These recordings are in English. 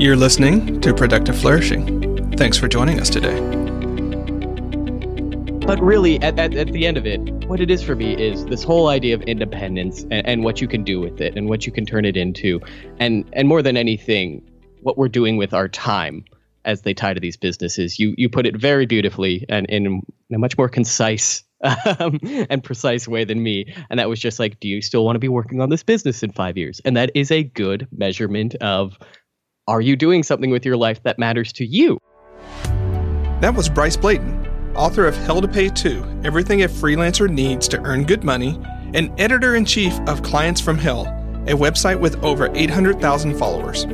You're listening to Productive Flourishing. Thanks for joining us today. But really, at, at, at, the end of it, what it is for me is this whole idea of independence and, and what you can do with it and what you can turn it into. And, and more than anything, what we're doing with our time as they tie to these businesses. You, you put it very beautifully and in a much more concise um, and precise way than me. And that was just like, do you still want to be working on this business in five years? And that is a good measurement of are you doing something with your life that matters to you? That was Bryce Bladon, author of Hell to Pay 2 Everything a Freelancer Needs to Earn Good Money, and editor in chief of Clients from Hell, a website with over 800,000 followers.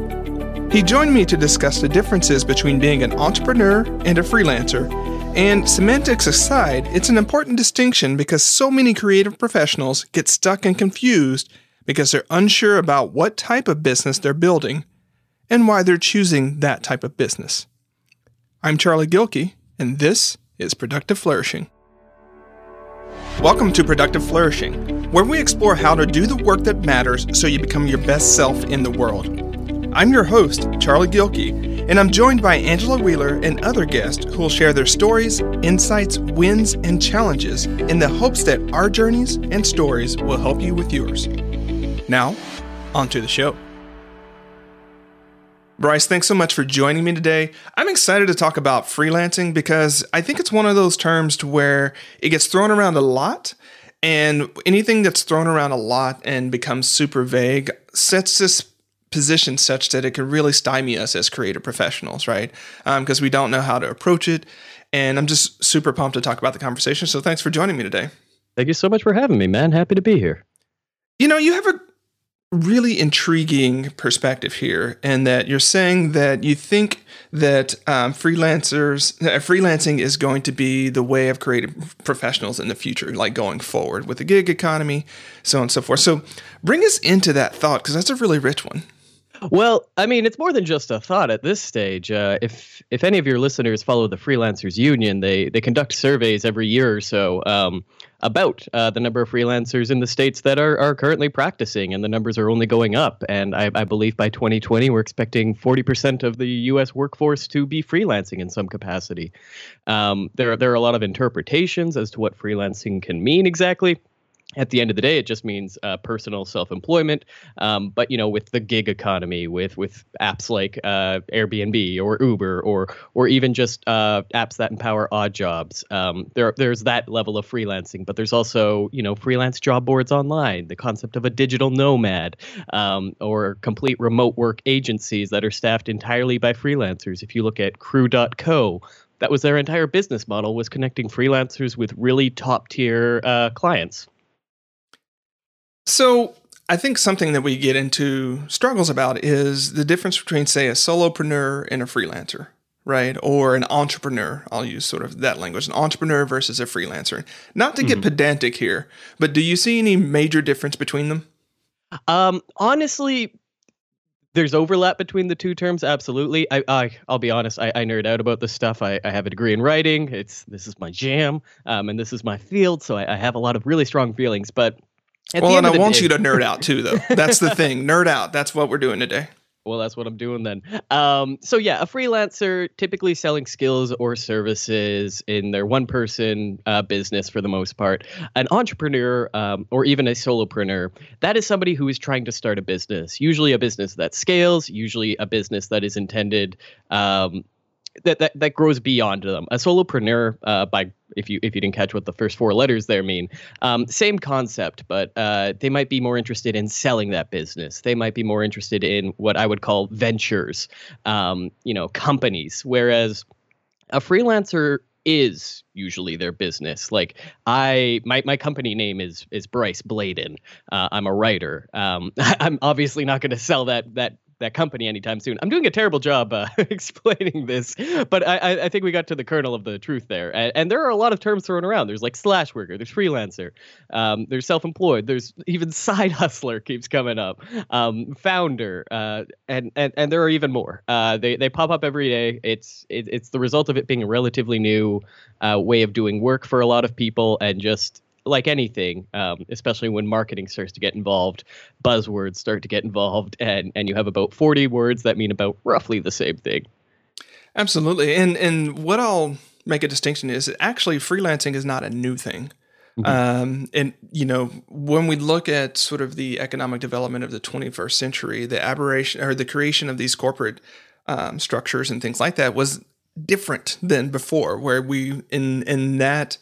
He joined me to discuss the differences between being an entrepreneur and a freelancer. And semantics aside, it's an important distinction because so many creative professionals get stuck and confused because they're unsure about what type of business they're building and why they're choosing that type of business. I'm Charlie Gilkey, and this is Productive Flourishing. Welcome to Productive Flourishing, where we explore how to do the work that matters so you become your best self in the world. I'm your host, Charlie Gilkey, and I'm joined by Angela Wheeler and other guests who will share their stories, insights, wins, and challenges in the hopes that our journeys and stories will help you with yours. Now, on to the show. Bryce, thanks so much for joining me today. I'm excited to talk about freelancing because I think it's one of those terms to where it gets thrown around a lot. And anything that's thrown around a lot and becomes super vague sets this position such that it can really stymie us as creative professionals, right? Because um, we don't know how to approach it. And I'm just super pumped to talk about the conversation. So thanks for joining me today. Thank you so much for having me, man. Happy to be here. You know, you have a really intriguing perspective here, and that you're saying that you think that um, freelancers, uh, freelancing is going to be the way of creative professionals in the future, like going forward with the gig economy, so on and so forth. So, bring us into that thought because that's a really rich one. Well, I mean, it's more than just a thought at this stage. Uh, if if any of your listeners follow the Freelancers Union, they they conduct surveys every year or so um, about uh, the number of freelancers in the states that are are currently practicing, and the numbers are only going up. And I, I believe by 2020, we're expecting 40% of the U.S. workforce to be freelancing in some capacity. Um, there there are a lot of interpretations as to what freelancing can mean exactly at the end of the day, it just means uh, personal self-employment. Um, but you know, with the gig economy, with with apps like uh, Airbnb or Uber, or or even just uh, apps that empower odd jobs, um, there there's that level of freelancing. But there's also you know freelance job boards online, the concept of a digital nomad, um, or complete remote work agencies that are staffed entirely by freelancers. If you look at Crew.co, that was their entire business model was connecting freelancers with really top tier uh, clients. So I think something that we get into struggles about is the difference between, say, a solopreneur and a freelancer, right? Or an entrepreneur. I'll use sort of that language an entrepreneur versus a freelancer. Not to get mm-hmm. pedantic here, but do you see any major difference between them? Um, honestly, there's overlap between the two terms absolutely i, I will be honest I, I, nerd out about this stuff I, I have a degree in writing it's this is my jam um, and this is my field so I, I have a lot of really strong feelings but at well, and I want day, you to nerd out too, though. That's the thing. Nerd out. That's what we're doing today. Well, that's what I'm doing then. Um, so yeah, a freelancer typically selling skills or services in their one-person uh, business for the most part. An entrepreneur um, or even a solopreneur, that is somebody who is trying to start a business. Usually, a business that scales. Usually, a business that is intended um, that, that that grows beyond them. A solopreneur, uh, by if you if you didn't catch what the first four letters there mean, um, same concept, but uh, they might be more interested in selling that business. They might be more interested in what I would call ventures, um, you know, companies. Whereas a freelancer is usually their business. Like I, my my company name is is Bryce Bladon. Uh, I'm a writer. Um, I'm obviously not going to sell that that that company anytime soon. I'm doing a terrible job uh, explaining this, but I, I think we got to the kernel of the truth there. And, and, there are a lot of terms thrown around. There's like slash worker, there's freelancer, um, there's self-employed, there's even side hustler keeps coming up, um, founder, uh, and, and and there are even more. Uh, they they pop up every day. It's it, it's the result of it being a relatively new uh, way of doing work for a lot of people, and just like anything, um, especially when marketing starts to get involved, buzzwords start to get involved, and and you have about forty words that mean about roughly the same thing. Absolutely, and and what I'll make a distinction is actually freelancing is not a new thing. Mm-hmm. Um, and you know, when we look at sort of the economic development of the 21st century, the aberration or the creation of these corporate um, structures and things like that was different than before, where we in in that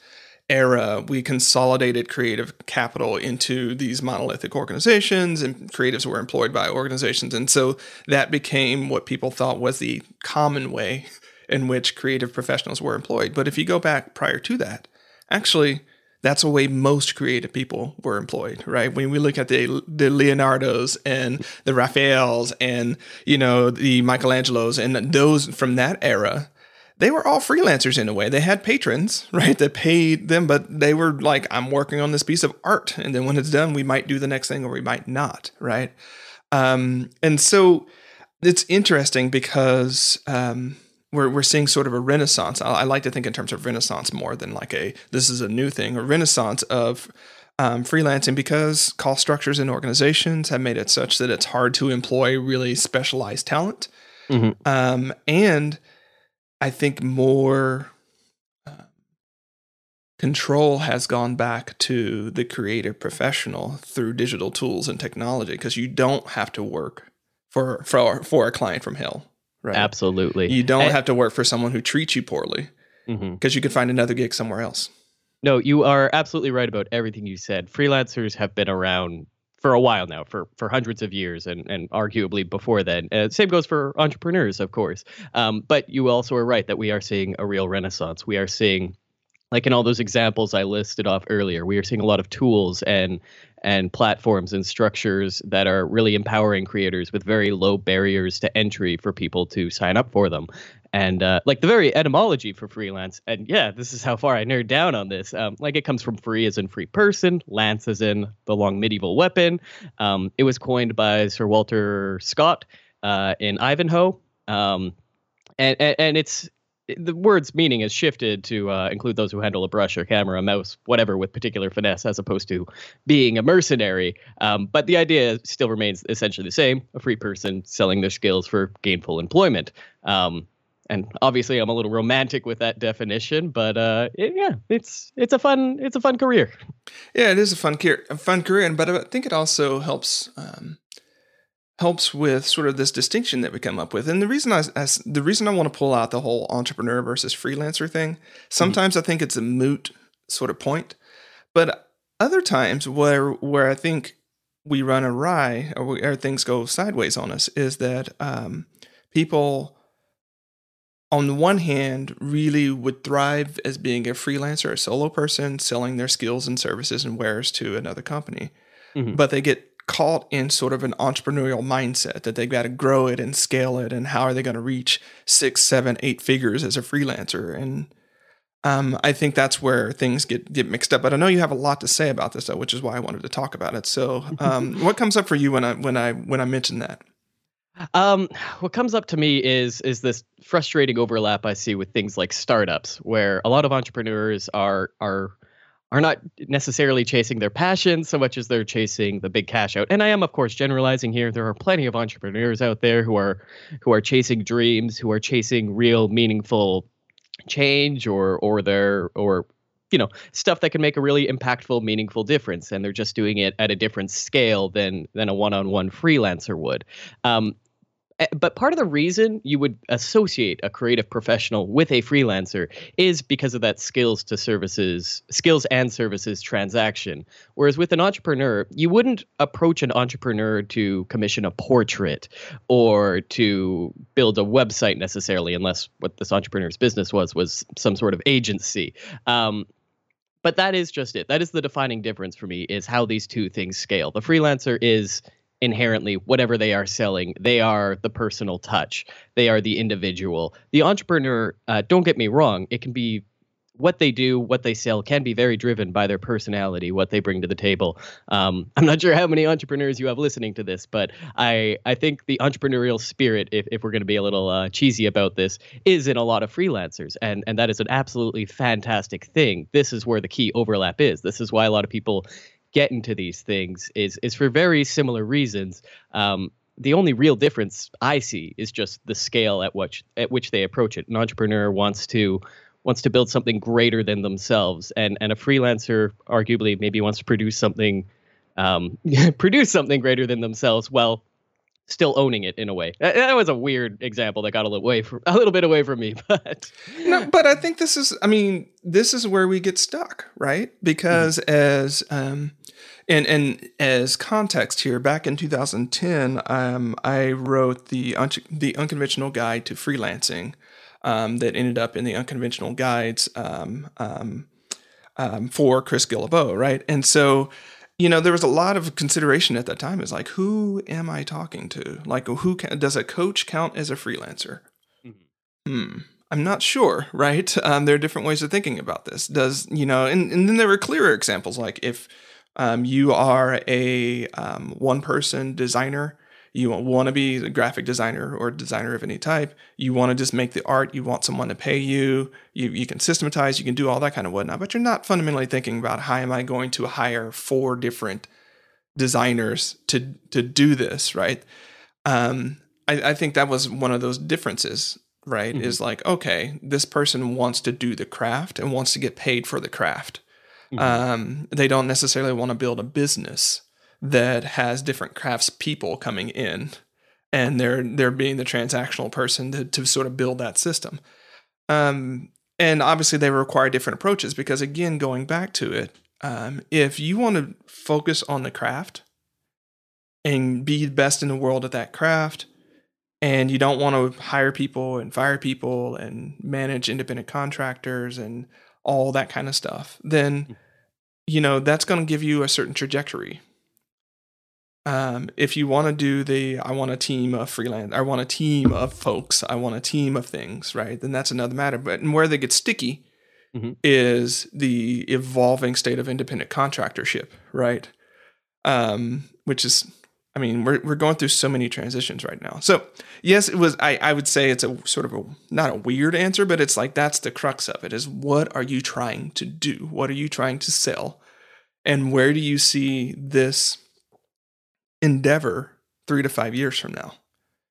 era we consolidated creative capital into these monolithic organizations and creatives were employed by organizations and so that became what people thought was the common way in which creative professionals were employed but if you go back prior to that actually that's the way most creative people were employed, right? When we look at the the Leonardos and the Raphaels and you know the Michelangelos and those from that era, they were all freelancers in a way. They had patrons, right, that paid them, but they were like, I'm working on this piece of art, and then when it's done, we might do the next thing or we might not, right? Um, and so it's interesting because um, we're we're seeing sort of a renaissance. I, I, like to think in terms of renaissance more than like a this is a new thing, a renaissance of um, freelancing because cost structures in organizations have made it such that it's hard to employ really specialized talent, mm-hmm. um, and I think more uh, control has gone back to the creative professional through digital tools and technology because you don't have to work for for for a client from hell Right. Absolutely. You don't and, have to work for someone who treats you poorly because mm-hmm. you could find another gig somewhere else. No, you are absolutely right about everything you said. Freelancers have been around for a while now, for for hundreds of years, and and arguably before then. Uh, same goes for entrepreneurs, of course. Um, but you also are right that we are seeing a real renaissance. We are seeing like in all those examples I listed off earlier, we are seeing a lot of tools and and platforms and structures that are really empowering creators with very low barriers to entry for people to sign up for them. And uh, like the very etymology for freelance, and yeah, this is how far I nerd down on this. Um, like it comes from free as in free person, lance as in the long medieval weapon. Um, it was coined by Sir Walter Scott uh, in Ivanhoe. Um, and, and, and it's the word's meaning has shifted to uh, include those who handle a brush or camera, mouse, whatever, with particular finesse, as opposed to being a mercenary. Um, but the idea still remains essentially the same: a free person selling their skills for gainful employment. Um, and obviously, I'm a little romantic with that definition, but uh, it, yeah, it's it's a fun it's a fun career. Yeah, it is a fun career, a fun career, and but I think it also helps. Um, helps with sort of this distinction that we come up with. And the reason I, I the reason I want to pull out the whole entrepreneur versus freelancer thing, sometimes mm-hmm. I think it's a moot sort of point, but other times where where I think we run awry or, or things go sideways on us is that um, people on the one hand really would thrive as being a freelancer, a solo person selling their skills and services and wares to another company. Mm-hmm. But they get caught in sort of an entrepreneurial mindset that they've got to grow it and scale it and how are they going to reach six seven eight figures as a freelancer and um, I think that's where things get get mixed up. But I know you have a lot to say about this, though, which is why I wanted to talk about it. So, um, what comes up for you when I when I when I mention that? Um, what comes up to me is is this frustrating overlap I see with things like startups, where a lot of entrepreneurs are are are not necessarily chasing their passion so much as they're chasing the big cash out. And I am of course generalizing here. There are plenty of entrepreneurs out there who are who are chasing dreams, who are chasing real meaningful change or or their or you know stuff that can make a really impactful meaningful difference and they're just doing it at a different scale than than a one-on-one freelancer would um, but part of the reason you would associate a creative professional with a freelancer is because of that skills to services skills and services transaction. Whereas with an entrepreneur you wouldn't approach an entrepreneur to commission a portrait or to build a website necessarily unless what this entrepreneur's business was was some sort of agency. Um, but that is just it. That is the defining difference for me is how these two things scale. The freelancer is inherently whatever they are selling they are the personal touch they are the individual the entrepreneur uh, don't get me wrong it can be what they do, what they sell can be very driven by their personality, what they bring to the table. Um, I'm not sure how many entrepreneurs you have listening to this, but I, I think the entrepreneurial spirit, if, if we're going to be a little uh, cheesy about this, is in a lot of freelancers. And, and that is an absolutely fantastic thing. This is where the key overlap is. This is why a lot of people get into these things is, is for very similar reasons. Um, the only real difference I see is just the scale at which at which they approach it. An entrepreneur wants to wants to build something greater than themselves, and and a freelancer arguably maybe wants to produce something um, produce something greater than themselves while still owning it in a way. That, was a weird example that got a little away from a little bit away from me, but no, but I think this is I mean, this is where we get stuck, right? Because mm-hmm. as um and and as context here, back in 2010, um, I wrote the un- the unconventional guide to freelancing um, that ended up in the unconventional guides um, um, um for Chris Guillebeau, right? And so, you know, there was a lot of consideration at that time. Is like, who am I talking to? Like, who can, does a coach count as a freelancer? Mm-hmm. Hmm. I'm not sure, right? Um, there are different ways of thinking about this. Does you know, and, and then there were clearer examples like if um, you are a um, one person designer, you want to be a graphic designer or designer of any type, you want to just make the art, you want someone to pay you, you, you can systematize, you can do all that kind of whatnot, but you're not fundamentally thinking about how am I going to hire four different designers to, to do this, right? Um, I, I think that was one of those differences right? Mm-hmm. Is like, okay, this person wants to do the craft and wants to get paid for the craft. Mm-hmm. Um, they don't necessarily want to build a business that has different crafts people coming in, and they're they're being the transactional person to, to sort of build that system. Um, and obviously, they require different approaches because, again, going back to it, um, if you want to focus on the craft and be the best in the world at that craft, and you don't want to hire people and fire people and manage independent contractors and all that kind of stuff, then mm. you know that's going to give you a certain trajectory. Um, if you want to do the, I want a team of freelance, I want a team of folks, I want a team of things, right? Then that's another matter. But and where they get sticky mm-hmm. is the evolving state of independent contractorship, right? Um, which is I mean, we're we're going through so many transitions right now. So yes, it was. I I would say it's a sort of a not a weird answer, but it's like that's the crux of it. Is what are you trying to do? What are you trying to sell? And where do you see this endeavor three to five years from now?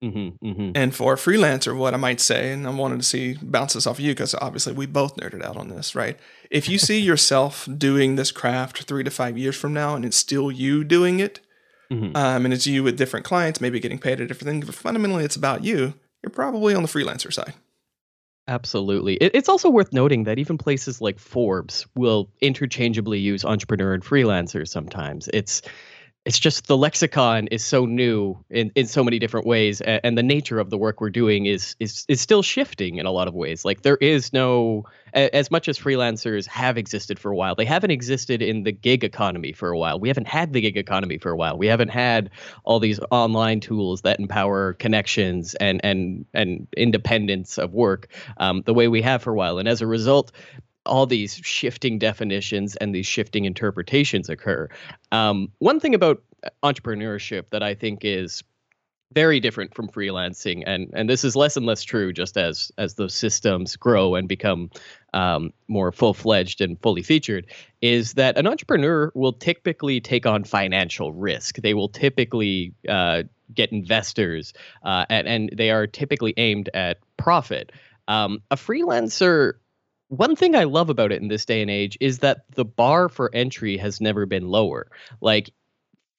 Mm-hmm, mm-hmm. And for a freelancer, what I might say, and I wanted to see bounce this off of you because obviously we both nerded out on this, right? If you see yourself doing this craft three to five years from now, and it's still you doing it Mm-hmm. Um, and it's you with different clients, maybe getting paid a different thing. But fundamentally, it's about you. You're probably on the freelancer side. Absolutely. It, it's also worth noting that even places like Forbes will interchangeably use entrepreneur and freelancer sometimes. It's it's just the lexicon is so new in, in so many different ways and, and, the nature of the work we're doing is is is still shifting in a lot of ways. Like there is no as much as freelancers have existed for a while they haven't existed in the gig economy for a while. We haven't had the gig economy for a while. We haven't had all these online tools that empower connections and and and independence of work um, the way we have for a while. And as a result all these shifting definitions and these shifting interpretations occur. Um, one thing about entrepreneurship that I think is very different from freelancing, and and this is less and less true just as as those systems grow and become um, more full fledged and fully featured, is that an entrepreneur will typically take on financial risk. They will typically uh, get investors, uh, and and they are typically aimed at profit. Um, a freelancer one thing I love about it in this day and age is that the bar for entry has never been lower. Like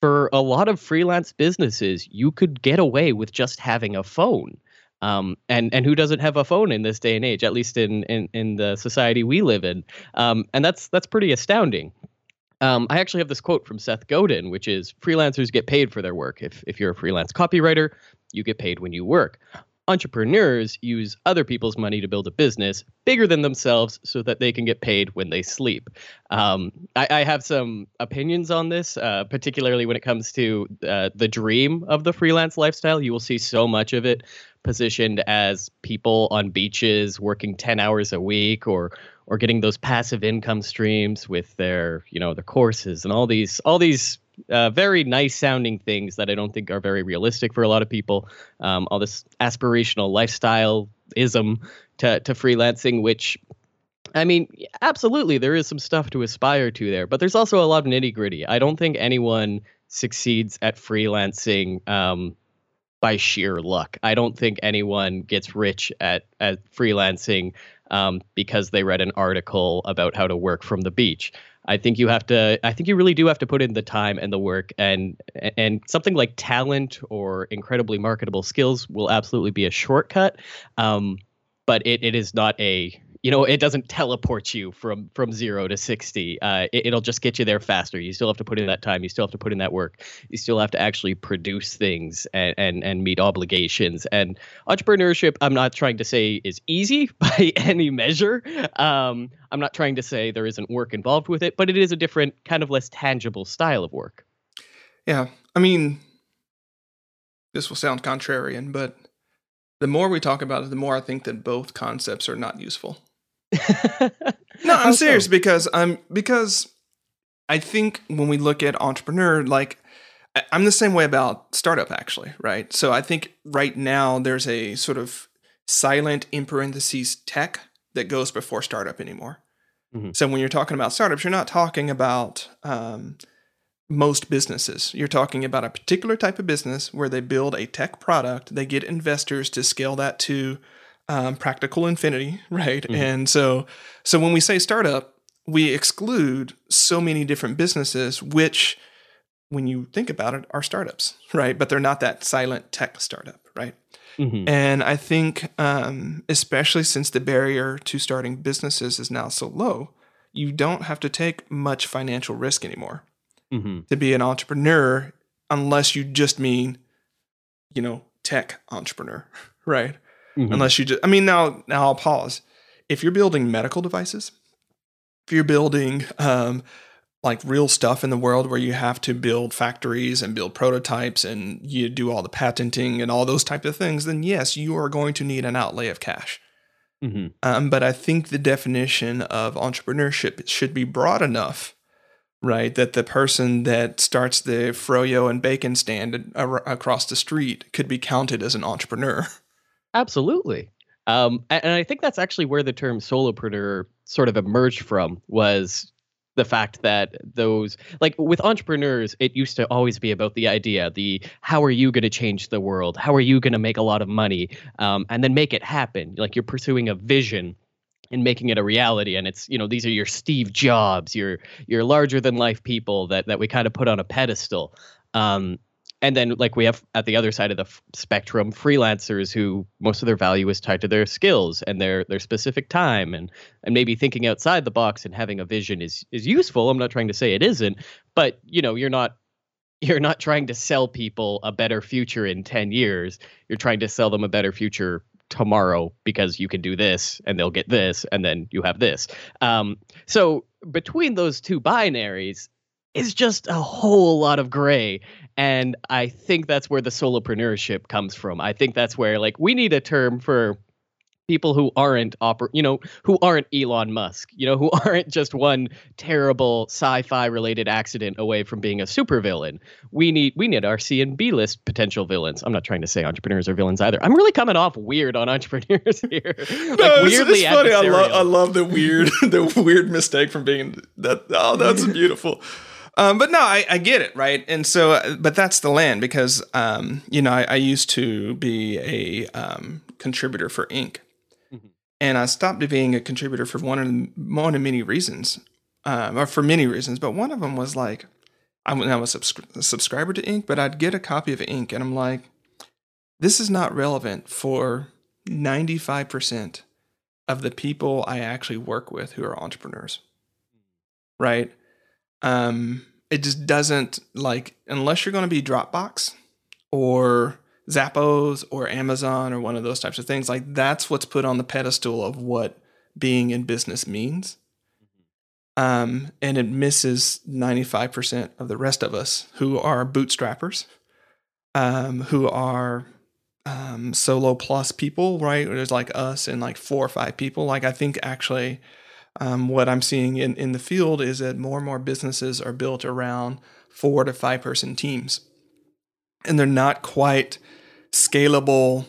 for a lot of freelance businesses, you could get away with just having a phone. Um, and and who doesn't have a phone in this day and age? At least in in, in the society we live in, um, and that's that's pretty astounding. Um, I actually have this quote from Seth Godin, which is freelancers get paid for their work. If if you're a freelance copywriter, you get paid when you work. Entrepreneurs use other people's money to build a business bigger than themselves so that they can get paid when they sleep. Um, I, I, have some opinions on this, uh, particularly when it comes to uh, the dream of the freelance lifestyle. You will see so much of it positioned as people on beaches working 10 hours a week or or getting those passive income streams with their you know their courses and all these all these uh, very nice sounding things that I don't think are very realistic for a lot of people. Um, all this aspirational lifestyle ism to to freelancing, which I mean, absolutely, there is some stuff to aspire to there, but there's also a lot of nitty gritty. I don't think anyone succeeds at freelancing um, by sheer luck. I don't think anyone gets rich at at freelancing um, because they read an article about how to work from the beach. I think you have to. I think you really do have to put in the time and the work, and and something like talent or incredibly marketable skills will absolutely be a shortcut. Um, but it, it is not a you know it doesn't teleport you from from zero to 60 uh, it, will just get you there faster. You still have to put in that time. You still have to put in that work. You still have to actually produce things and and, and meet obligations. And entrepreneurship i'm not trying to say is easy by any measure. Um, i'm not trying to say there isn't work involved with it but it is a different kind of less tangible style of work. Yeah. I mean this will sound contrarian but the more we talk about it, the more I think that both concepts are not useful no, I'm serious because I'm because I think when we look at entrepreneur, like I'm the same way about startup actually, right? So I think right now there's a sort of silent in parentheses tech that goes before startup anymore. Mm-hmm. So when you're talking about startups, you're not talking about um, most businesses. You're talking about a particular type of business where they build a tech product, they get investors to scale that to um, practical infinity, right? Mm-hmm. And so, so when we say startup, we exclude so many different businesses, which, when you think about it, are startups, right? But they're not that silent tech startup, right? Mm-hmm. And I think, um, especially since the barrier to starting businesses is now so low, you don't have to take much financial risk anymore mm-hmm. to be an entrepreneur, unless you just mean, you know, tech entrepreneur, right? Mm-hmm. Unless you just, I mean, now, now I'll pause. If you're building medical devices, if you're building um, like real stuff in the world where you have to build factories and build prototypes and you do all the patenting and all those type of things, then yes, you are going to need an outlay of cash. Mm-hmm. Um, but I think the definition of entrepreneurship should be broad enough, right? That the person that starts the froyo and bacon stand across the street could be counted as an entrepreneur. Absolutely. Um, and, I think that's actually where the term solopreneur sort of emerged from was the fact that those like with entrepreneurs it used to always be about the idea the how are you going to change the world? How are you going to make a lot of money? Um, and then make it happen. Like you're pursuing a vision and making it a reality and it's you know these are your steve jobs your your larger than life people that that we kind of put on a pedestal. Um, and then like we have at the other side of the f- spectrum freelancers who most of their value is tied to their skills and their their specific time and and maybe thinking outside the box and having a vision is is useful. I'm not trying to say it isn't but you know you're not you're not trying to sell people a better future in 10 years. You're trying to sell them a better future tomorrow because you can do this and they'll get this and then you have this. Um, so between those two binaries is just a whole lot of gray. And i think that's where the solopreneurship comes from. I think that's where like we need a term for people who aren't oper- you know who aren't Elon Musk you know who aren't just one terrible sci-fi related accident away from being a supervillain. We need we need our C and B list potential villains. I'm not trying to say entrepreneurs are villains either. I'm really coming off weird on entrepreneurs here. Like no, it's, weirdly it's funny. I, lo- I love the weird the weird mistake from being that oh that's beautiful um, but no, I, I, get it, right? And so, uh, but that's the land because, um, you know, I, I, used to be a um, contributor for Inc. Mm-hmm. And I stopped being a contributor for one of, one of many reasons, um, or for many reasons. But one of them was like, I, I was a subscriber to Inc., but I'd get a copy of Inc., and I'm like, this is not relevant for 95% of the people I actually work with who are entrepreneurs. Right? Um, it just doesn't like unless you're going to be Dropbox or Zappos or Amazon or one of those types of things. Like that's what's put on the pedestal of what being in business means. Um, and it misses 95% of the rest of us who are bootstrappers, um, who are um, solo plus people, right? There's like us and like four or five people. Like I think actually um, what I'm seeing in, in the field is that more and more businesses are built around four to five person teams. And they're not quite scalable,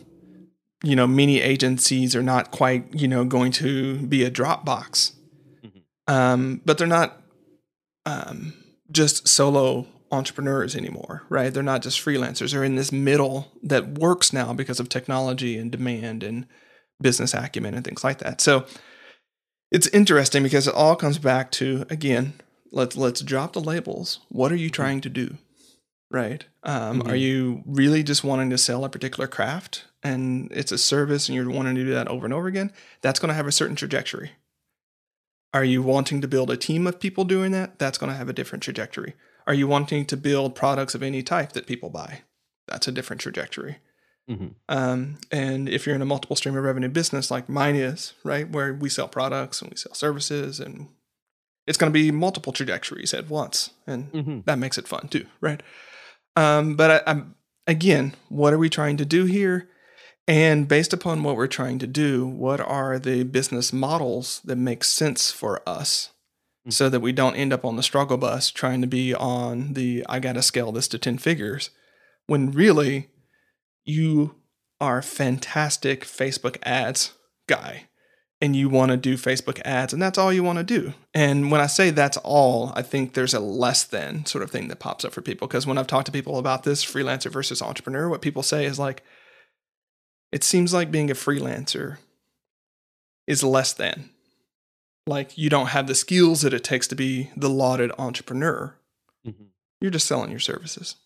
you know, mini agencies are not quite, you know, going to be a Dropbox. Mm-hmm. Um, but they're not um, just solo entrepreneurs anymore, right? They're not just freelancers. They're in this middle that works now because of technology and demand and business acumen and things like that. So it's interesting because it all comes back to again, let's let's drop the labels. What are you mm-hmm. trying to do? Right? Um, mm-hmm. Are you really just wanting to sell a particular craft and it's a service and you're wanting to do that over and over again? That's going to have a certain trajectory. Are you wanting to build a team of people doing that? That's going to have a different trajectory. Are you wanting to build products of any type that people buy? That's a different trajectory. Mm-hmm. Um, and if you're in a multiple stream of revenue business like mine is, right, where we sell products and we sell services, and it's going to be multiple trajectories at once, and mm-hmm. that makes it fun too, right? Um, but I, I'm again, what are we trying to do here? And based upon what we're trying to do, what are the business models that make sense for us mm-hmm. so that we don't end up on the struggle bus trying to be on the I got to scale this to 10 figures when really you are fantastic Facebook ads guy and you want to do Facebook ads and that's all you want to do. And when I say that's all, I think there's a less than sort of thing that pops up for people because when I've talked to people about this freelancer versus entrepreneur, what people say is like it seems like being a freelancer is less than. Like you don't have the skills that it takes to be the lauded entrepreneur. Mm-hmm. You're just selling your services.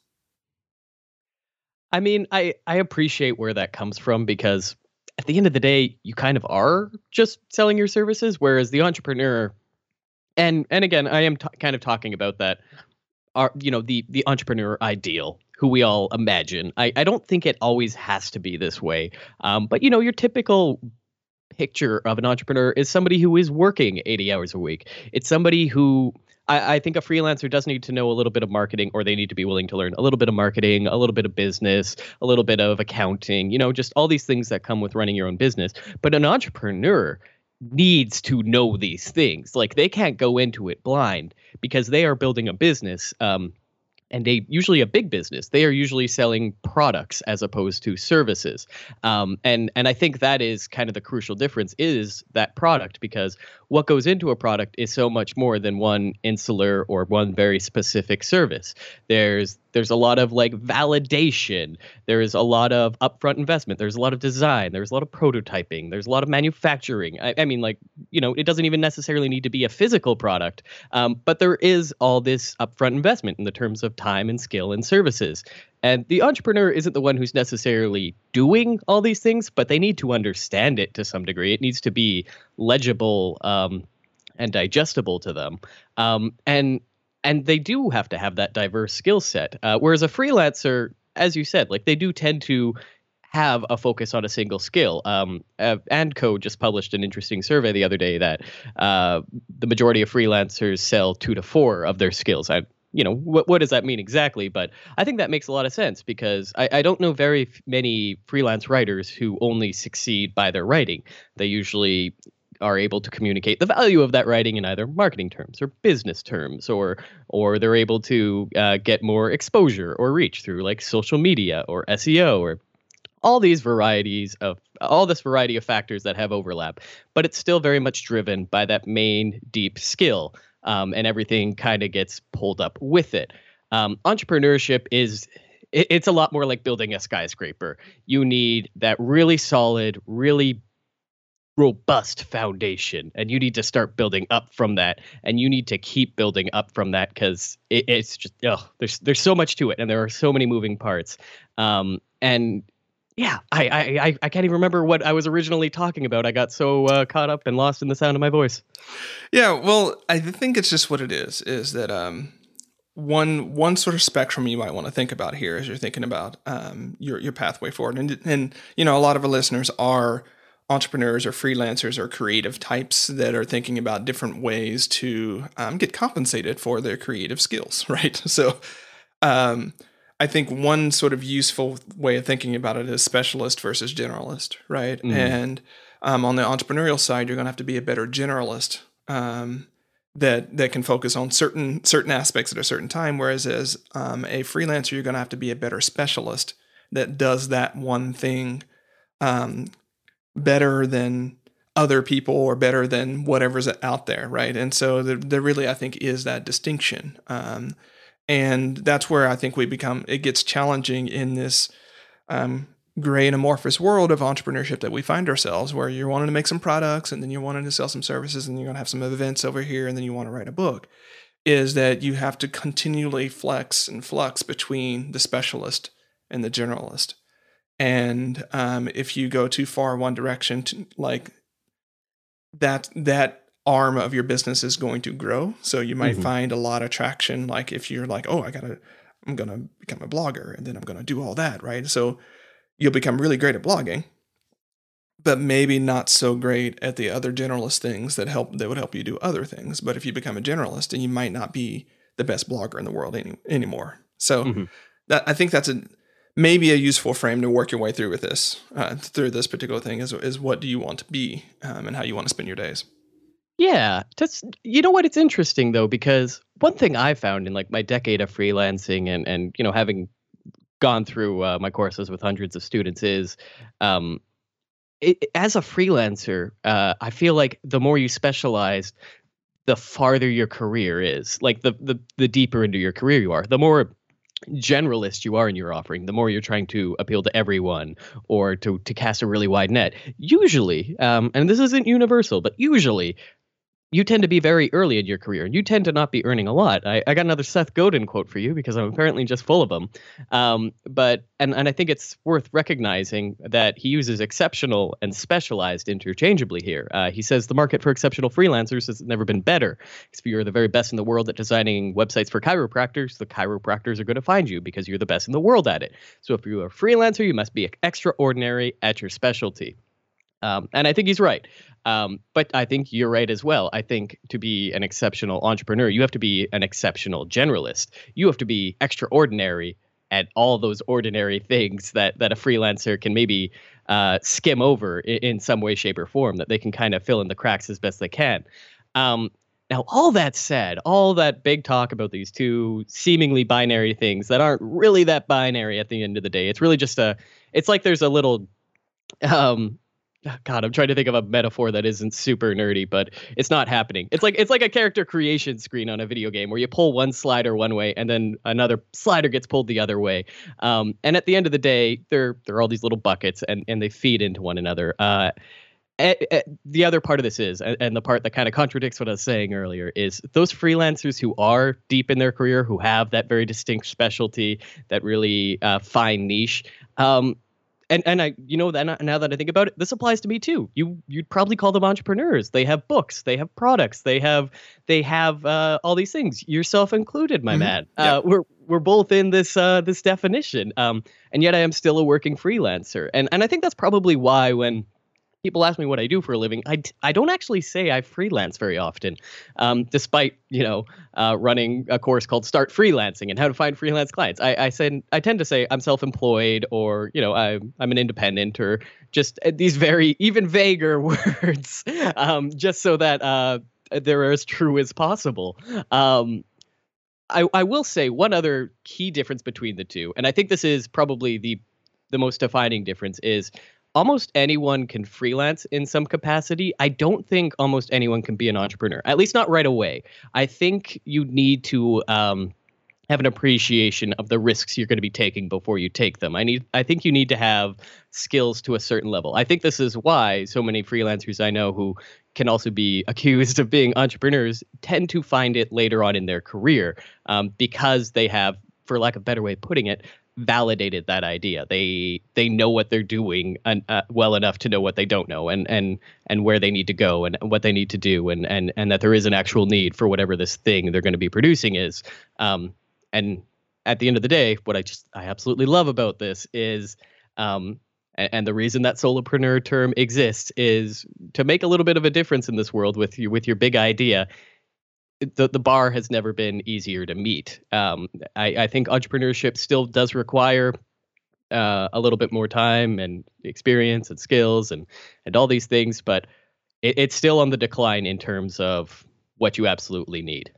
I mean, I I appreciate where that comes from because at the end of the day, you kind of are just selling your services, whereas the entrepreneur, and and again, I am t- kind of talking about that, are you know the the entrepreneur ideal who we all imagine. I I don't think it always has to be this way, um, but you know your typical picture of an entrepreneur is somebody who is working 80 hours a week. It's somebody who I, I, think a freelancer does need to know a little bit of marketing, or they need to be willing to learn a little bit of marketing, a little bit of business, a little bit of accounting, you know, just all these things that come with running your own business. But an entrepreneur needs to know these things. Like they can't go into it blind because they are building a business. Um, and they usually a big business. They are usually selling products as opposed to services. Um, and and I think that is kind of the crucial difference is that product because what goes into a product is so much more than one insular or one very specific service. There's there's a lot of like validation. There is a lot of upfront investment. There's a lot of design. There's a lot of prototyping. There's a lot of manufacturing. I, I mean, like you know, it doesn't even necessarily need to be a physical product, um, but there is all this upfront investment in the terms of time and skill and services. And the entrepreneur isn't the one who's necessarily doing all these things, but they need to understand it to some degree. It needs to be legible um, and digestible to them. Um, and and they do have to have that diverse skill set. Uh, whereas a freelancer, as you said, like they do tend to have a focus on a single skill. Um, uh, AndCo just published an interesting survey the other day that uh, the majority of freelancers sell two to four of their skills. I you know what what does that mean exactly but i think that makes a lot of sense because i, I don't know very many freelance writers who only succeed by their writing they usually are able to communicate the value of that writing in either marketing terms or business terms or or they're able to uh, get more exposure or reach through like social media or seo or all these varieties of all this variety of factors that have overlap but it's still very much driven by that main deep skill um, and everything kind of gets pulled up with it. Um, entrepreneurship is it, it's a lot more like building a skyscraper. You need that really solid, really robust foundation and you need to start building up from that and you need to keep building up from that because it, it's just oh there's there's so much to it and there are so many moving parts um, and yeah, I, I I can't even remember what I was originally talking about. I got so uh, caught up and lost in the sound of my voice. Yeah, well, I think it's just what it is. Is that um, one one sort of spectrum you might want to think about here as you're thinking about um, your your pathway forward. And and you know, a lot of our listeners are entrepreneurs or freelancers or creative types that are thinking about different ways to um, get compensated for their creative skills, right? So, um, I think one sort of useful way of thinking about it is specialist versus generalist, right? Mm-hmm. And um, on the entrepreneurial side, you're going to have to be a better generalist um, that that can focus on certain certain aspects at a certain time. Whereas as um, a freelancer, you're going to have to be a better specialist that does that one thing um, better than other people or better than whatever's out there, right? And so there, there really, I think, is that distinction. Um, and that's where I think we become, it gets challenging in this um, gray and amorphous world of entrepreneurship that we find ourselves, where you're wanting to make some products and then you're wanting to sell some services and you're going to have some events over here and then you want to write a book. Is that you have to continually flex and flux between the specialist and the generalist. And um, if you go too far one direction, to, like that, that arm of your business is going to grow. So you might mm-hmm. find a lot of traction. Like if you're like, oh, I gotta, I'm gonna become a blogger, and then I'm gonna do all that, right? So you'll become really great at blogging, but maybe not so great at the other generalist things that help that would help you do other things. But if you become a generalist, and you might not be the best blogger in the world any, anymore. So mm-hmm. that I think that's a maybe a useful frame to work your way through with this uh, through this particular thing is is what do you want to be um, and how you want to spend your days. Yeah, that's you know what it's interesting though because one thing I found in like my decade of freelancing and and you know having gone through uh, my courses with hundreds of students is um, it, as a freelancer, uh, I feel like the more you specialize, the farther your career is. Like the the the deeper into your career you are, the more generalist you are in your offering, the more you're trying to appeal to everyone or to to cast a really wide net. Usually, um, and this isn't universal, but usually you tend to be very early in your career and you tend to not be earning a lot. I, I got another Seth Godin quote for you because I'm apparently just full of them. Um, but and and I think it's worth recognizing that he uses exceptional and specialized interchangeably here. Uh, he says the market for exceptional freelancers has never been better. If you're the very best in the world at designing websites for chiropractors, the chiropractors are going to find you because you're the best in the world at it. So if you're a freelancer, you must be extraordinary at your specialty. Um, and I think he's right. Um, but I think you're right as well. I think to be an exceptional entrepreneur, you have to be an exceptional generalist. You have to be extraordinary at all those ordinary things that that a freelancer can maybe uh, skim over in, in, some way, shape, or form. That they can kind of fill in the cracks as best they can. Um, now, all that said, all that big talk about these two seemingly binary things that aren't really that binary at the end of the day. It's really just a. It's like there's a little um God, I'm trying to think of a metaphor that isn't super nerdy, but it's not happening. It's like it's like a character creation screen on a video game where you pull one slider one way and then another slider gets pulled the other way. Um, and at the end of the day, they're they're all these little buckets and and they feed into one another. Uh, the other part of this is, and the part that kind of contradicts what I was saying earlier, is those freelancers who are deep in their career, who have that very distinct specialty, that really uh, fine niche. Um, and and I you know that now that I think about it, this applies to me too. You you'd probably call them entrepreneurs. They have books, they have products, they have they have uh, all these things. Yourself included, my mm-hmm. man. Yeah. Uh, we're we're both in this uh, this definition. Um, and yet I am still a working freelancer. And and I think that's probably why when people ask me what I do for a living, I, I don't actually say I freelance very often, um, despite you know uh, running a course called Start Freelancing and how to find freelance clients. I, I said I tend to say I'm self-employed or you know I'm I'm an independent or just uh, these very even vaguer words, um, just so that uh, they're as true as possible. Um, I, I will say one other key difference between the two, and I think this is probably the the most defining difference is almost anyone can freelance in some capacity. I don't think almost anyone can be an entrepreneur, at least not right away. I think you need to um, have an appreciation of the risks you're going to be taking before you take them. I need I think you need to have skills to a certain level. I think this is why so many freelancers I know who can also be accused of being entrepreneurs tend to find it later on in their career um, because they have for lack of a better way of putting it, validated that idea. They they know what they're doing and, uh, well enough to know what they don't know and and and where they need to go and what they need to do and and and that there is an actual need for whatever this thing they're going to be producing is. Um, and at the end of the day, what I just I absolutely love about this is um, and, the reason that solopreneur term exists is to make a little bit of a difference in this world with your with your big idea the, the bar has never been easier to meet um, I, I think entrepreneurship still does require uh, a little bit more time and experience and skills and and all these things but it, it's still on the decline in terms of what you absolutely need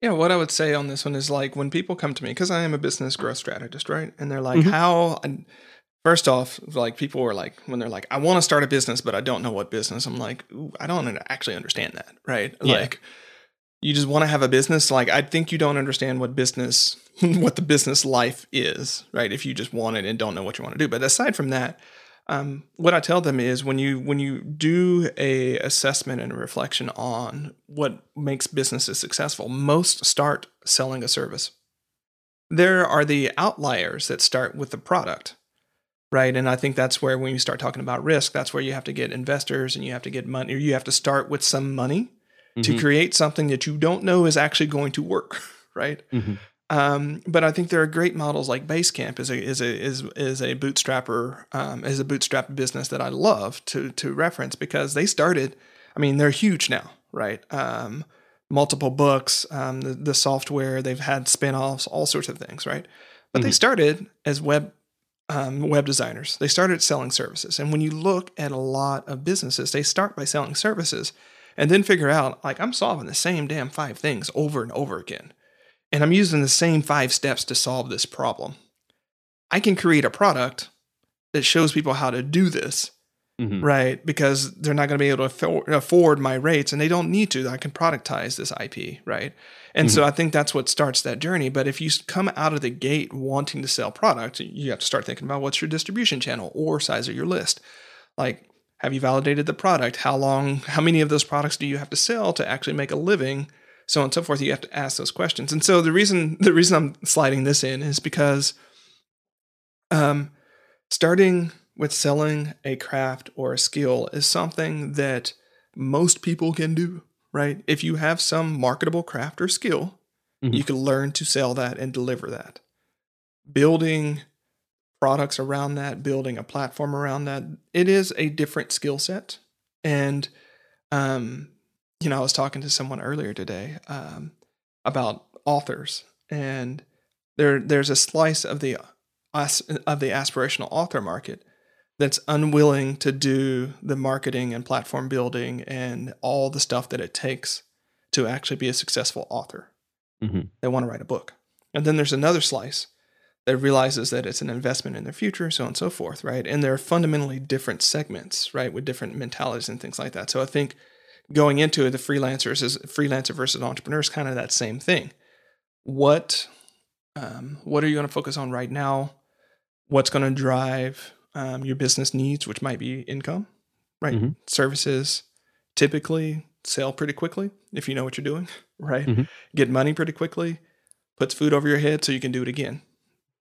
yeah, what I would say on this one is like when people come to me, because I am a business growth strategist, right? And they're like, mm-hmm. how, First off, like people were like, when they're like, I want to start a business, but I don't know what business. I'm like, I don't actually understand that, right? Yeah. Like, you just want to have a business. Like, I think you don't understand what business, what the business life is, right? If you just want it and don't know what you want to do. But aside from that, um, what I tell them is when you when you do a assessment and a reflection on what makes businesses successful, most start selling a service. There are the outliers that start with the product right? And I think that's where when you start talking about risk, that's where you have to get investors and you have to get money, or you have to start with some money mm-hmm. to create something that you don't know is actually going to work, right? Mm-hmm. Um, but I think there are great models like Basecamp is a is a is is a bootstrapper um, is a bootstrap business that I love to to reference because they started. I mean, they're huge now, right? Um, multiple books, um, the, the software, they've had spinoffs, all sorts of things, right? But mm-hmm. they started as web um, web designers. They started selling services. And when you look at a lot of businesses, they start by selling services and then figure out, like, I'm solving the same damn five things over and over again. And I'm using the same five steps to solve this problem. I can create a product that shows people how to do this mm-hmm. right? Because they're not going to be able to afford my rates and they don't need to. I can productize this IP, right? And mm-hmm. so I think that's what starts that journey. But if you come out of the gate wanting to sell product, you have to start thinking about what's your distribution channel or size of your list. Like, have you validated the product? How long, how many of those products do you have to sell to actually make a living? So on and so forth. You have to ask those questions. And so the reason the reason I'm sliding this in is because um, starting with selling a craft or a skill is something that most people can do, right? If you have some marketable craft or skill, mm-hmm. you can learn to sell that and deliver that. Building products around that, building a platform around that, it is a different skill set. And, um, you know, I was talking to someone earlier today um, about authors, and there there's a slice of the of the aspirational author market that's unwilling to do the marketing and platform building and all the stuff that it takes to actually be a successful author. Mm-hmm. They want to write a book. And then there's another slice that realizes that it's an investment in their future, so on and so forth, right? And they're fundamentally different segments, right, with different mentalities and things like that. So I think going into it, the freelancers is freelancer versus entrepreneur is kind of that same thing. What um, what are you going to focus on right now? What's going to drive um, your business needs, which might be income, right? Mm-hmm. Services typically sell pretty quickly if you know what you're doing, right? Mm-hmm. Get money pretty quickly, puts food over your head so you can do it again.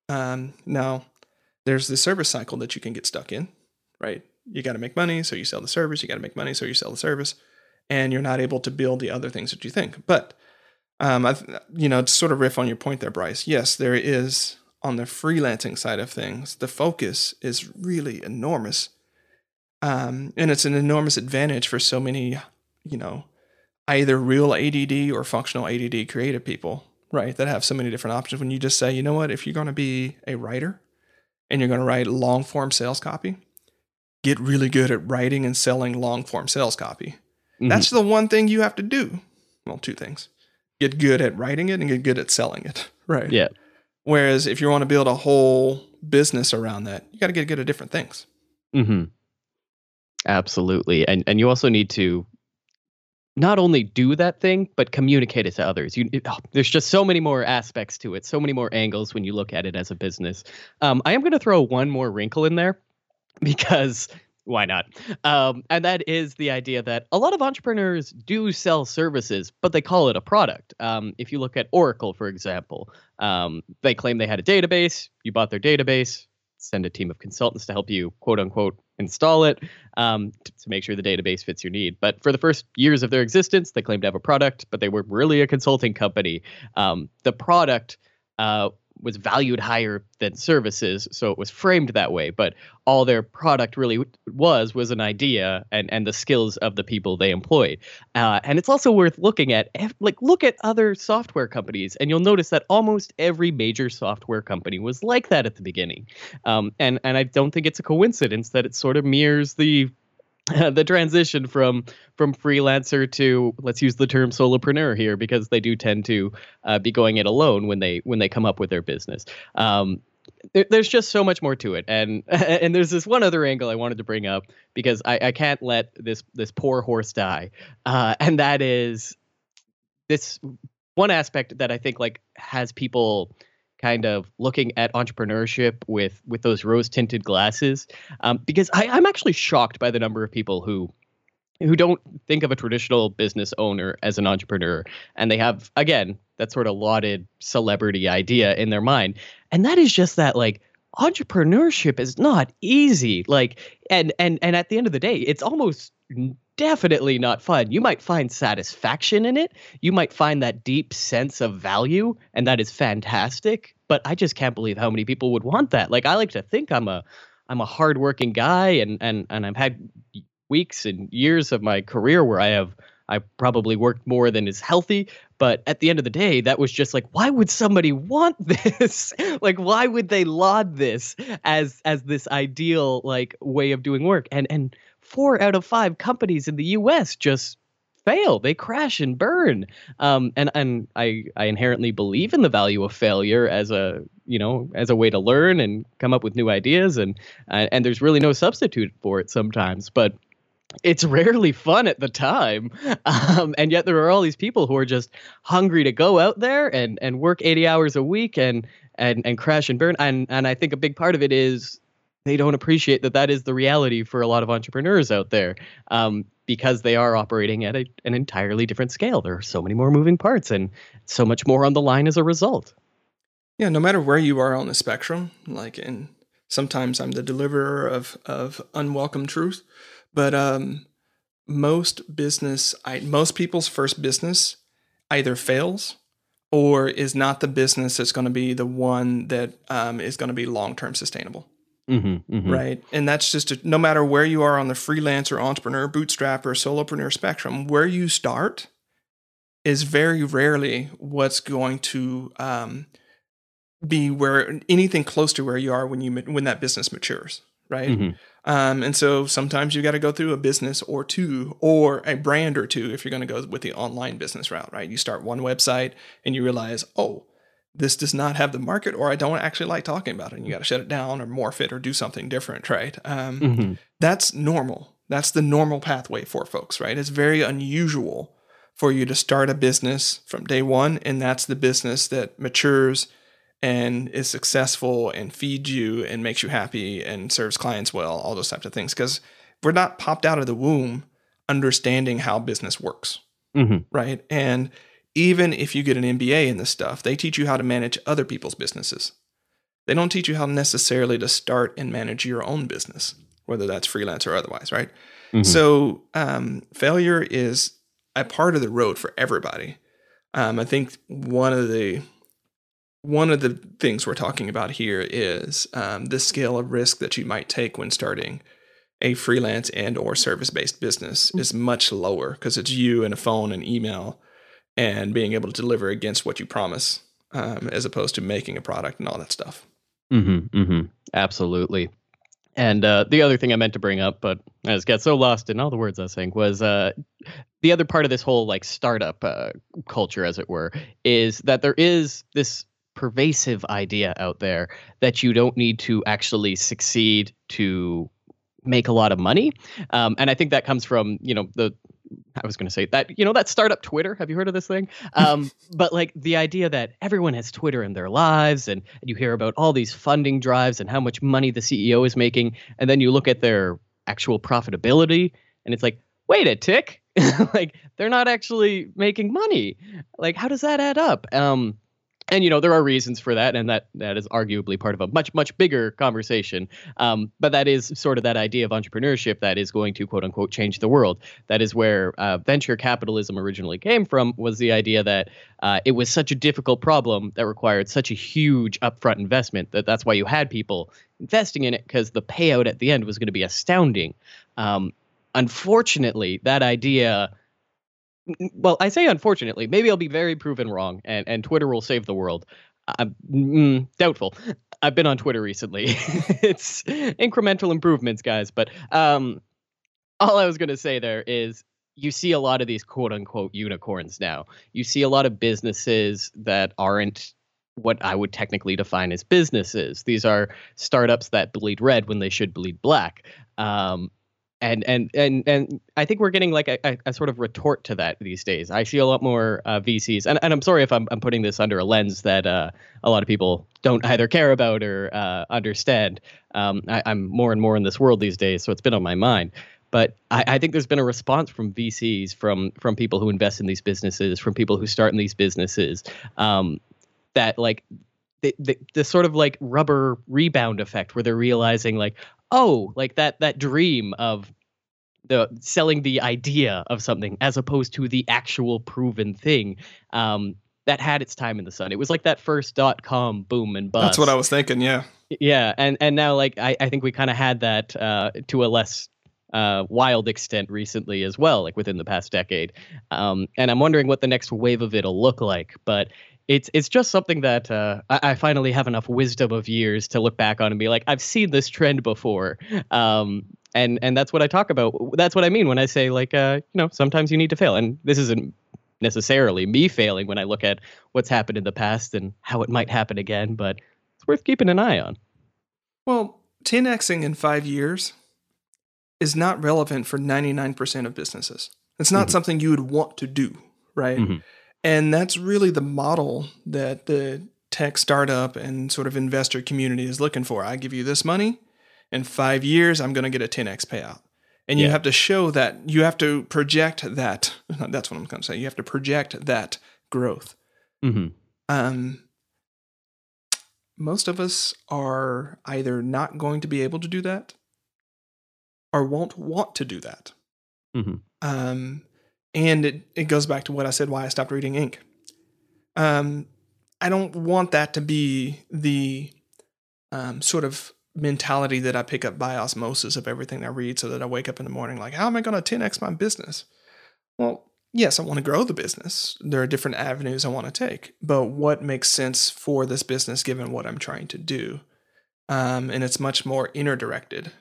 Um, now, there's the service cycle that you can get stuck in, right? You got to make money, so you sell the service. You got to make money, so you sell the service, and you're not able to build the other things that you think. But, um, I, you know, to sort of riff on your point there, Bryce. Yes, there is on the freelancing side of things, the focus is really enormous. Um, and it's an enormous advantage for so many, you know, either real ADD or functional ADD creative people, right? That have so many different options. When you just say, you know what, if you're going to be a writer and you're going to write long form sales copy, get really good at writing and selling long form sales copy. Mm-hmm. That's the one thing you have to do. Well, two things get good at writing it and get good at selling it, right? Yeah. Whereas if you want to build a whole business around that, you got to get good at different things. Mm-hmm. Absolutely, and and you also need to not only do that thing but communicate it to others. You, it, oh, there's just so many more aspects to it, so many more angles when you look at it as a business. Um, I am going to throw one more wrinkle in there because why not? Um, and that is the idea that a lot of entrepreneurs do sell services, but they call it a product. Um, if you look at Oracle, for example, um, they claim they had a database. You bought their database. send a team of consultants to help you quote unquote install it um, to, to, make sure the database fits your need. But for the first years of their existence, they claimed to have a product, but they were really a consulting company. Um, the product uh, was valued higher than services, so it was framed that way. But all their product really was was an idea and and the skills of the people they employed. Uh, and it's also worth looking at, like look at other software companies, and you'll notice that almost every major software company was like that at the beginning. Um, and and I don't think it's a coincidence that it sort of mirrors the the transition from from freelancer to let's use the term solopreneur here because they do tend to uh, be going it alone when they when they come up with their business. Um, there, there's just so much more to it, and and there's this one other angle I wanted to bring up because I, I can't let this this poor horse die, uh, and that is this one aspect that I think like has people kind of looking at entrepreneurship with with those rose tinted glasses um, because I, I'm actually shocked by the number of people who who don't think of a traditional business owner as an entrepreneur and they have again that sort of lauded celebrity idea in their mind. And that is just that like entrepreneurship is not easy like and and and at the end of the day it's almost definitely not fun. You might find satisfaction in it. You might find that deep sense of value, and that is fantastic. But I just can't believe how many people would want that. Like I like to think I'm a I'm a hardworking guy, and and and I've had weeks and years of my career where I have I probably worked more than is healthy. But at the end of the day, that was just like, why would somebody want this? like, why would they laud this as as this ideal like way of doing work? And and four out of five companies in the U.S. just fail. They crash and burn. Um, and and I I inherently believe in the value of failure as a you know as a way to learn and come up with new ideas. And uh, and there's really no substitute for it sometimes. But it's rarely fun at the time um, and yet there are all these people who are just hungry to go out there and and work 80 hours a week and and and crash and burn and and i think a big part of it is they don't appreciate that that is the reality for a lot of entrepreneurs out there um, because they are operating at a, an entirely different scale. There are so many more moving parts and so much more on the line as a result. Yeah, no matter where you are on the spectrum, like, and sometimes I'm the deliverer of of unwelcome truth, but um, most business, I, most people's first business either fails or is not the business that's going to be the one that um, is going to be long term sustainable. Mm-hmm, mm-hmm. Right. And that's just a, no matter where you are on the freelancer, entrepreneur, bootstrapper, solopreneur spectrum, where you start is very rarely what's going to um, be where anything close to where you are when you when that business matures. Right. Mm-hmm. Um, and so sometimes you got to go through a business or two or a brand or two if you're going to go with the online business route. Right. You start one website and you realize, oh, this does not have the market or I don't actually like talking about it and you got to shut it down or morph it or do something different, right? Um, mm-hmm. That's normal. That's the normal pathway for folks, right? It's very unusual for you to start a business from day one and that's the business that matures and is successful and feeds you and makes you happy and serves clients well, all those types of things. Because we're not popped out of the womb understanding how business works, mm-hmm. right? And even if you get an MBA in this stuff, they teach you how to manage other people's businesses. They don't teach you how necessarily to start and manage your own business, whether that's freelance or otherwise, right? Mm-hmm. So um, failure is a part of the road for everybody. Um, I think one of the one of the things we're talking about here is um, the scale of risk that you might take when starting a freelance and or service based business is much lower because it's you and a phone and email and being able to deliver against what you promise, um, as opposed to making a product and all that stuff. Mm-hmm, mm-hmm. Absolutely. And uh, the other thing I meant to bring up, but I just got so lost in all the words I was saying, was uh, the other part of this whole like startup uh, culture, as it were, is that there is this pervasive idea out there that you don't need to actually succeed to make a lot of money. Um, and I think that comes from you know the I was going to say that you know that startup Twitter. Have you heard of this thing? Um, but like the idea that everyone has Twitter in their lives, and, and you hear about all these funding drives and how much money the CEO is making, and then you look at their actual profitability, and it's like, wait a tick, like they're not actually making money. Like how does that add up? Um, and you know there are reasons for that and that that is arguably part of a much much bigger conversation. Um, but that is sort of that idea of entrepreneurship that is going to quote unquote change the world. That is where uh, venture capitalism originally came from was the idea that uh, it was such a difficult problem that required such a huge upfront investment that that's why you had people investing in it because the payout at the end was going to be astounding. Um, unfortunately that idea well, I say unfortunately, maybe I'll be very proven wrong, and, and Twitter will save the world. I'm mm, doubtful. I've been on Twitter recently. it's incremental improvements, guys. But um, all I was going to say there is you see a lot of these quote unquote unicorns now. You see a lot of businesses that aren't what I would technically define as businesses. These are startups that bleed red when they should bleed black. Um, and and and and I think we're getting like a, a, a, sort of retort to that these days. I see a lot more uh, VCs, and, and I'm sorry if I'm I'm putting this under a lens that uh, a lot of people don't either care about or uh, understand. Um, I, am more and more in this world these days, so it's been on my mind. But I, I, think there's been a response from VCs, from from people who invest in these businesses, from people who start in these businesses, um, that like the, the, the sort of like rubber rebound effect where they're realizing like oh, like that that dream of the selling the idea of something as opposed to the actual proven thing. Um, that had its time in the sun. It was like that first dot com boom and bust. That's what I was thinking. Yeah. Yeah, and and now like I, I think we kind of had that uh, to a less uh, wild extent recently as well, like within the past decade. Um, and I'm wondering what the next wave of it'll look like. But it's it's just something that uh, I, I, finally have enough wisdom of years to look back on and be like, I've seen this trend before. Um, and and that's what I talk about. That's what I mean when I say like, uh, you know, sometimes you need to fail. And this isn't necessarily me failing when I look at what's happened in the past and how it might happen again, but it's worth keeping an eye on. Well, 10xing in five years is not relevant for 99% of businesses. It's not mm-hmm. something you would want to do, right? Mm-hmm. And that's really the model that the tech startup and sort of investor community is looking for. I give you this money. In five years, I'm going to get a 10x payout. And you yeah. have to show that, you have to project that. That's what I'm going to say. You have to project that growth. Mm-hmm. Um, most of us are either not going to be able to do that or won't want to do that. Mm-hmm. Um, and it, it goes back to what I said why I stopped reading Inc. Um, I don't want that to be the um, sort of mentality that I pick up by osmosis of everything I read so that I wake up in the morning like, how am I going to 10x my business? Well, yes, I want to grow the business. There are different avenues I want to take, but what makes sense for this business given what I'm trying to do? Um, and it's much more inner directed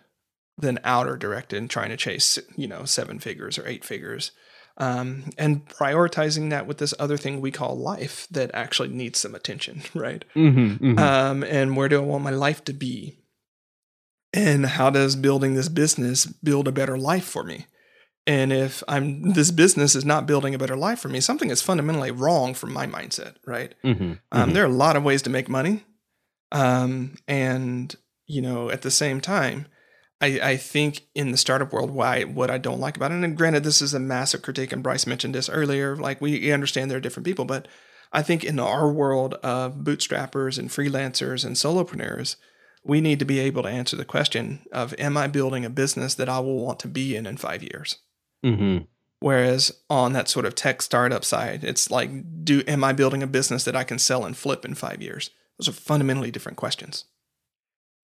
than outer directed and trying to chase, you know, seven figures or eight figures um, and prioritizing that with this other thing we call life that actually needs some attention, right? Mm-hmm, mm-hmm. Um, and where do I want my life to be? And how does building this business build a better life for me? And if I'm this business is not building a better life for me, something is fundamentally wrong from my mindset, right? Mm-hmm, um, mm-hmm. there are a lot of ways to make money, um, and you know, at the same time, I, I think in the startup world, why what I don't like about it, and granted, this is a massive critique, and Bryce mentioned this earlier. Like we understand there are different people, but I think in our world of bootstrappers and freelancers and solopreneurs, we need to be able to answer the question of Am I building a business that I will want to be in in five years? Mm-hmm. Whereas on that sort of tech startup side, it's like, do am I building a business that I can sell and flip in five years? Those are fundamentally different questions.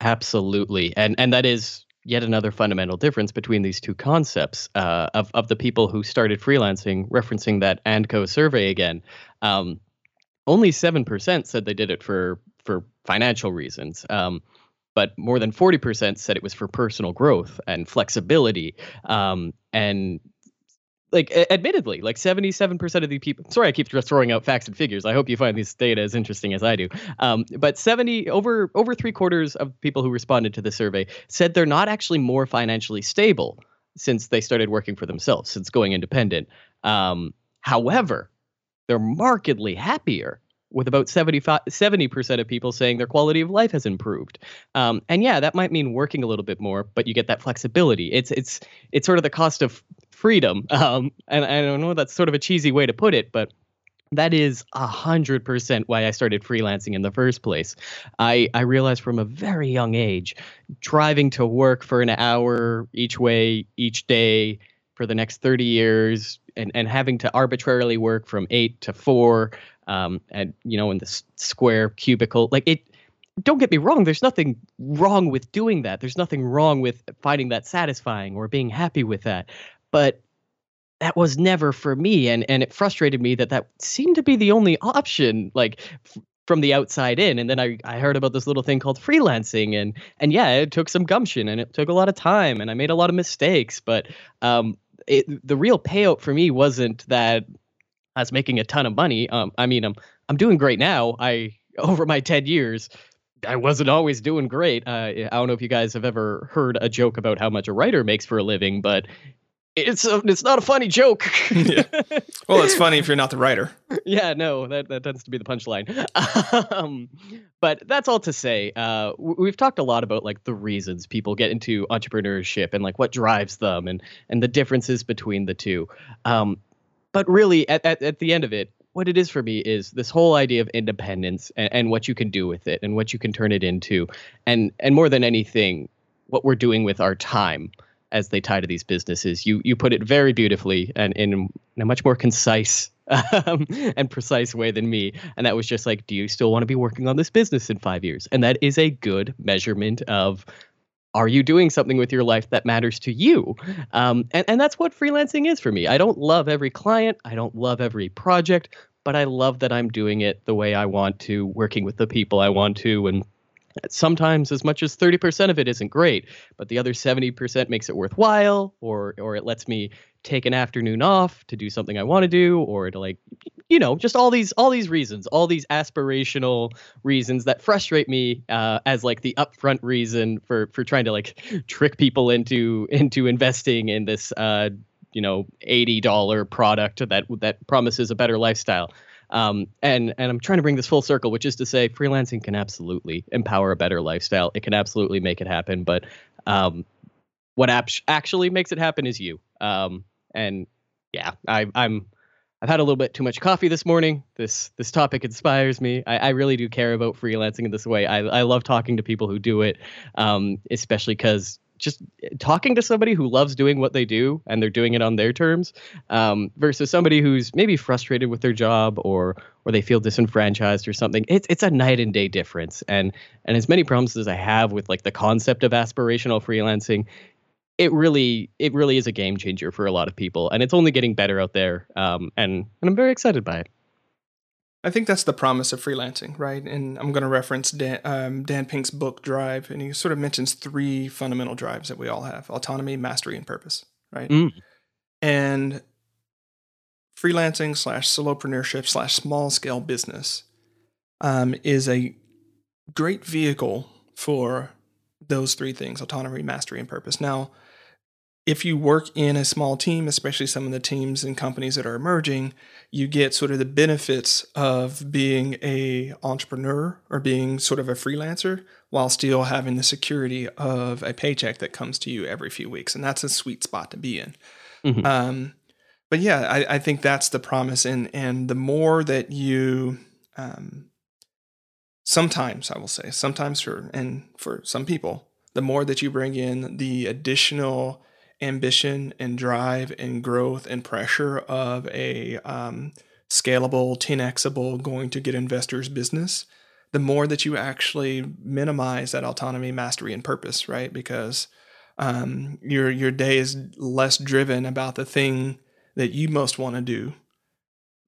Absolutely, and and that is yet another fundamental difference between these two concepts uh, of of the people who started freelancing. Referencing that Andco survey again, um, only seven percent said they did it for for financial reasons. Um, but more than 40% said it was for personal growth and flexibility um, and like admittedly like 77% of the people sorry i keep just throwing out facts and figures i hope you find this data as interesting as i do um, but 70 over over three quarters of people who responded to the survey said they're not actually more financially stable since they started working for themselves since going independent um, however they're markedly happier with about 75, 70% of people saying their quality of life has improved. Um, and yeah, that might mean working a little bit more, but you get that flexibility. It's it's it's sort of the cost of freedom. Um, and, I know that's sort of a cheesy way to put it, but that is a hundred percent why I started freelancing in the first place. I I realized from a very young age, driving to work for an hour each way each day for the next 30 years and, and having to arbitrarily work from eight to four um, and you know in the square cubicle like it don't get me wrong there's nothing wrong with doing that there's nothing wrong with finding that satisfying or being happy with that but that was never for me and and it frustrated me that that seemed to be the only option like f- from the outside in and then I, I heard about this little thing called freelancing and and yeah it took some gumption and it took a lot of time and i made a lot of mistakes but um it, the real payout for me wasn't that I was making a ton of money. Um, I mean, I'm I'm doing great now. I over my ten years, I wasn't always doing great. Uh, I don't know if you guys have ever heard a joke about how much a writer makes for a living, but it's a, it's not a funny joke. yeah. Well, it's funny if you're not the writer. yeah, no, that, that tends to be the punchline. um, but that's all to say. Uh, we've talked a lot about like the reasons people get into entrepreneurship and like what drives them and and the differences between the two. Um, but really, at, at at the end of it, what it is for me is this whole idea of independence and, and what you can do with it and what you can turn it into, and and more than anything, what we're doing with our time as they tie to these businesses. You you put it very beautifully and in a much more concise um, and precise way than me. And that was just like, do you still want to be working on this business in five years? And that is a good measurement of are you doing something with your life that matters to you? Um, and, and that's what freelancing is for me. I don't love every client, I don't love every project, but I love that I'm doing it the way I want to, working with the people I want to, and sometimes as much as 30% of it isn't great but the other 70% makes it worthwhile or or it lets me take an afternoon off to do something i want to do or to like you know just all these all these reasons all these aspirational reasons that frustrate me uh, as like the upfront reason for for trying to like trick people into into investing in this uh you know $80 product that that promises a better lifestyle um, and and I'm trying to bring this full circle, which is to say, freelancing can absolutely empower a better lifestyle. It can absolutely make it happen. But um, what ap- actually makes it happen is you. Um, and yeah, I, I'm I've had a little bit too much coffee this morning. This this topic inspires me. I, I really do care about freelancing in this way. I, I love talking to people who do it, um, especially because just talking to somebody who loves doing what they do and they're doing it on their terms um, versus somebody who's maybe frustrated with their job or or they feel disenfranchised or something it's it's a night and day difference. And and as many problems as i have with like the concept of aspirational freelancing it really it really is a game changer for a lot of people and it's only getting better out there um, and and i'm very excited by it I think that's the promise of freelancing, right? And I'm going to reference Dan, um, Dan Pink's book Drive, and he sort of mentions three fundamental drives that we all have: autonomy, mastery, and purpose, right? Mm. And freelancing slash solopreneurship slash small scale business um, is a great vehicle for those three things: autonomy, mastery, and purpose. Now, if you work in a small team, especially some of the teams and companies that are emerging, you get sort of the benefits of being a entrepreneur or being sort of a freelancer while still having the security of a paycheck that comes to you every few weeks, and that's a sweet spot to be in. Mm-hmm. Um, but yeah, I, I, think that's the promise, and and the more that you, um, sometimes I will say, sometimes for and for some people, the more that you bring in the additional ambition and drive and growth and pressure of a um, scalable, 10xable, going to get investors business, the more that you actually minimize that autonomy, mastery, and purpose, right? Because um, your your day is less driven about the thing that you most want to do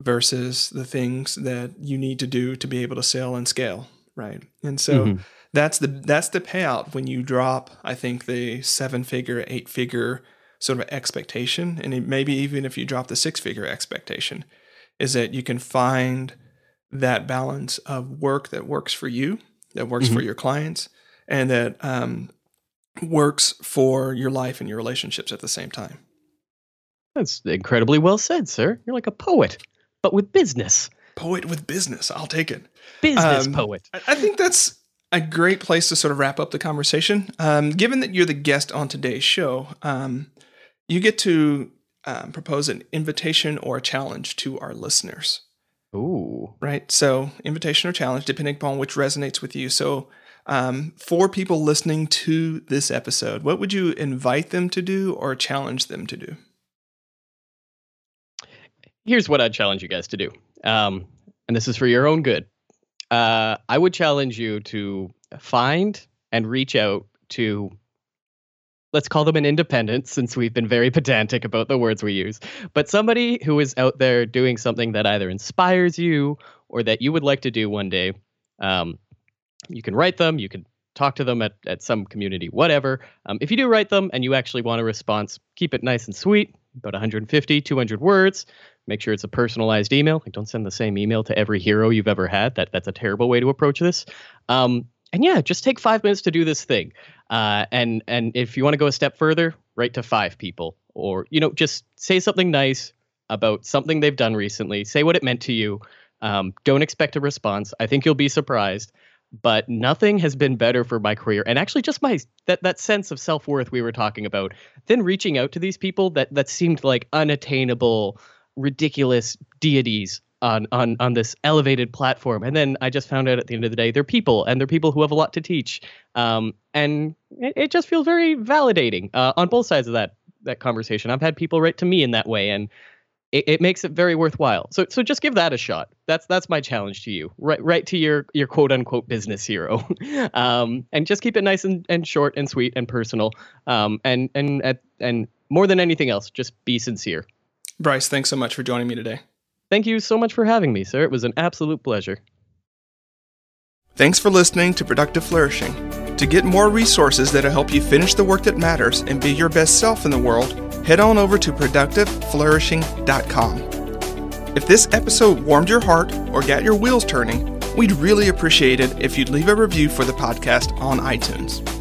versus the things that you need to do to be able to sell and scale, right? And so. Mm-hmm that's the that's the payout when you drop i think the seven figure eight figure sort of expectation. And maybe even if you drop the six figure expectation is that you can find that balance of work that works for you that works mm-hmm. for your clients and that um, works for your life and your relationships at the same time. That's incredibly well said sir. You're like a poet but with business. Poet with business i'll take it. Business um, poet. I think that's a great place to sort of wrap up the conversation. Um, given that you're the guest on today's show, um, you get to um, propose an invitation or a challenge to our listeners. Ooh. Right. So, invitation or challenge, depending upon which resonates with you. So, um, for people listening to this episode, what would you invite them to do or challenge them to do? Here's what I'd challenge you guys to do. Um, and this is for your own good. Uh, I would challenge you to find and reach out to let's call them an independent since we've been very pedantic about the words we use but somebody who is out there doing something that either inspires you or that you would like to do one day. Um, you can write them you can talk to them at, at some community whatever. Um, if you do write them and you actually want a response keep it nice and sweet about 150 200 words make sure it's a personalized email. Like don't send the same email to every hero you've ever had. That that's a terrible way to approach this. Um, and yeah just take five minutes to do this thing. Uh, and and if you want to go a step further write to five people. Or you know just say something nice about something they've done recently. Say what it meant to you. Um, don't expect a response. I think you'll be surprised. But nothing has been better for my career. And actually just my that that sense of self-worth we were talking about. Then reaching out to these people that that seemed like unattainable ridiculous deities on on on this elevated platform. And then i just found out at the end of the day they're people and they're people who have a lot to teach. Um, and it, it, just feels very validating uh, on both sides of that that conversation. I've had people write to me in that way and it, it, makes it very worthwhile. So so just give that a shot. That's that's my challenge to you. Right right to your your quote unquote business hero. Um, and just keep it nice and, and short and sweet and personal. Um, and and and more than anything else just be sincere bryce thanks so much for joining me today Thank you so much for having me, sir. It was an absolute pleasure. Thanks for listening to Productive Flourishing. To get more resources that'll help you finish the work that matters and be your best self in the world, head on over to productiveflourishing.com. If this episode warmed your heart or got your wheels turning, we'd really appreciate it if you'd leave a review for the podcast on iTunes.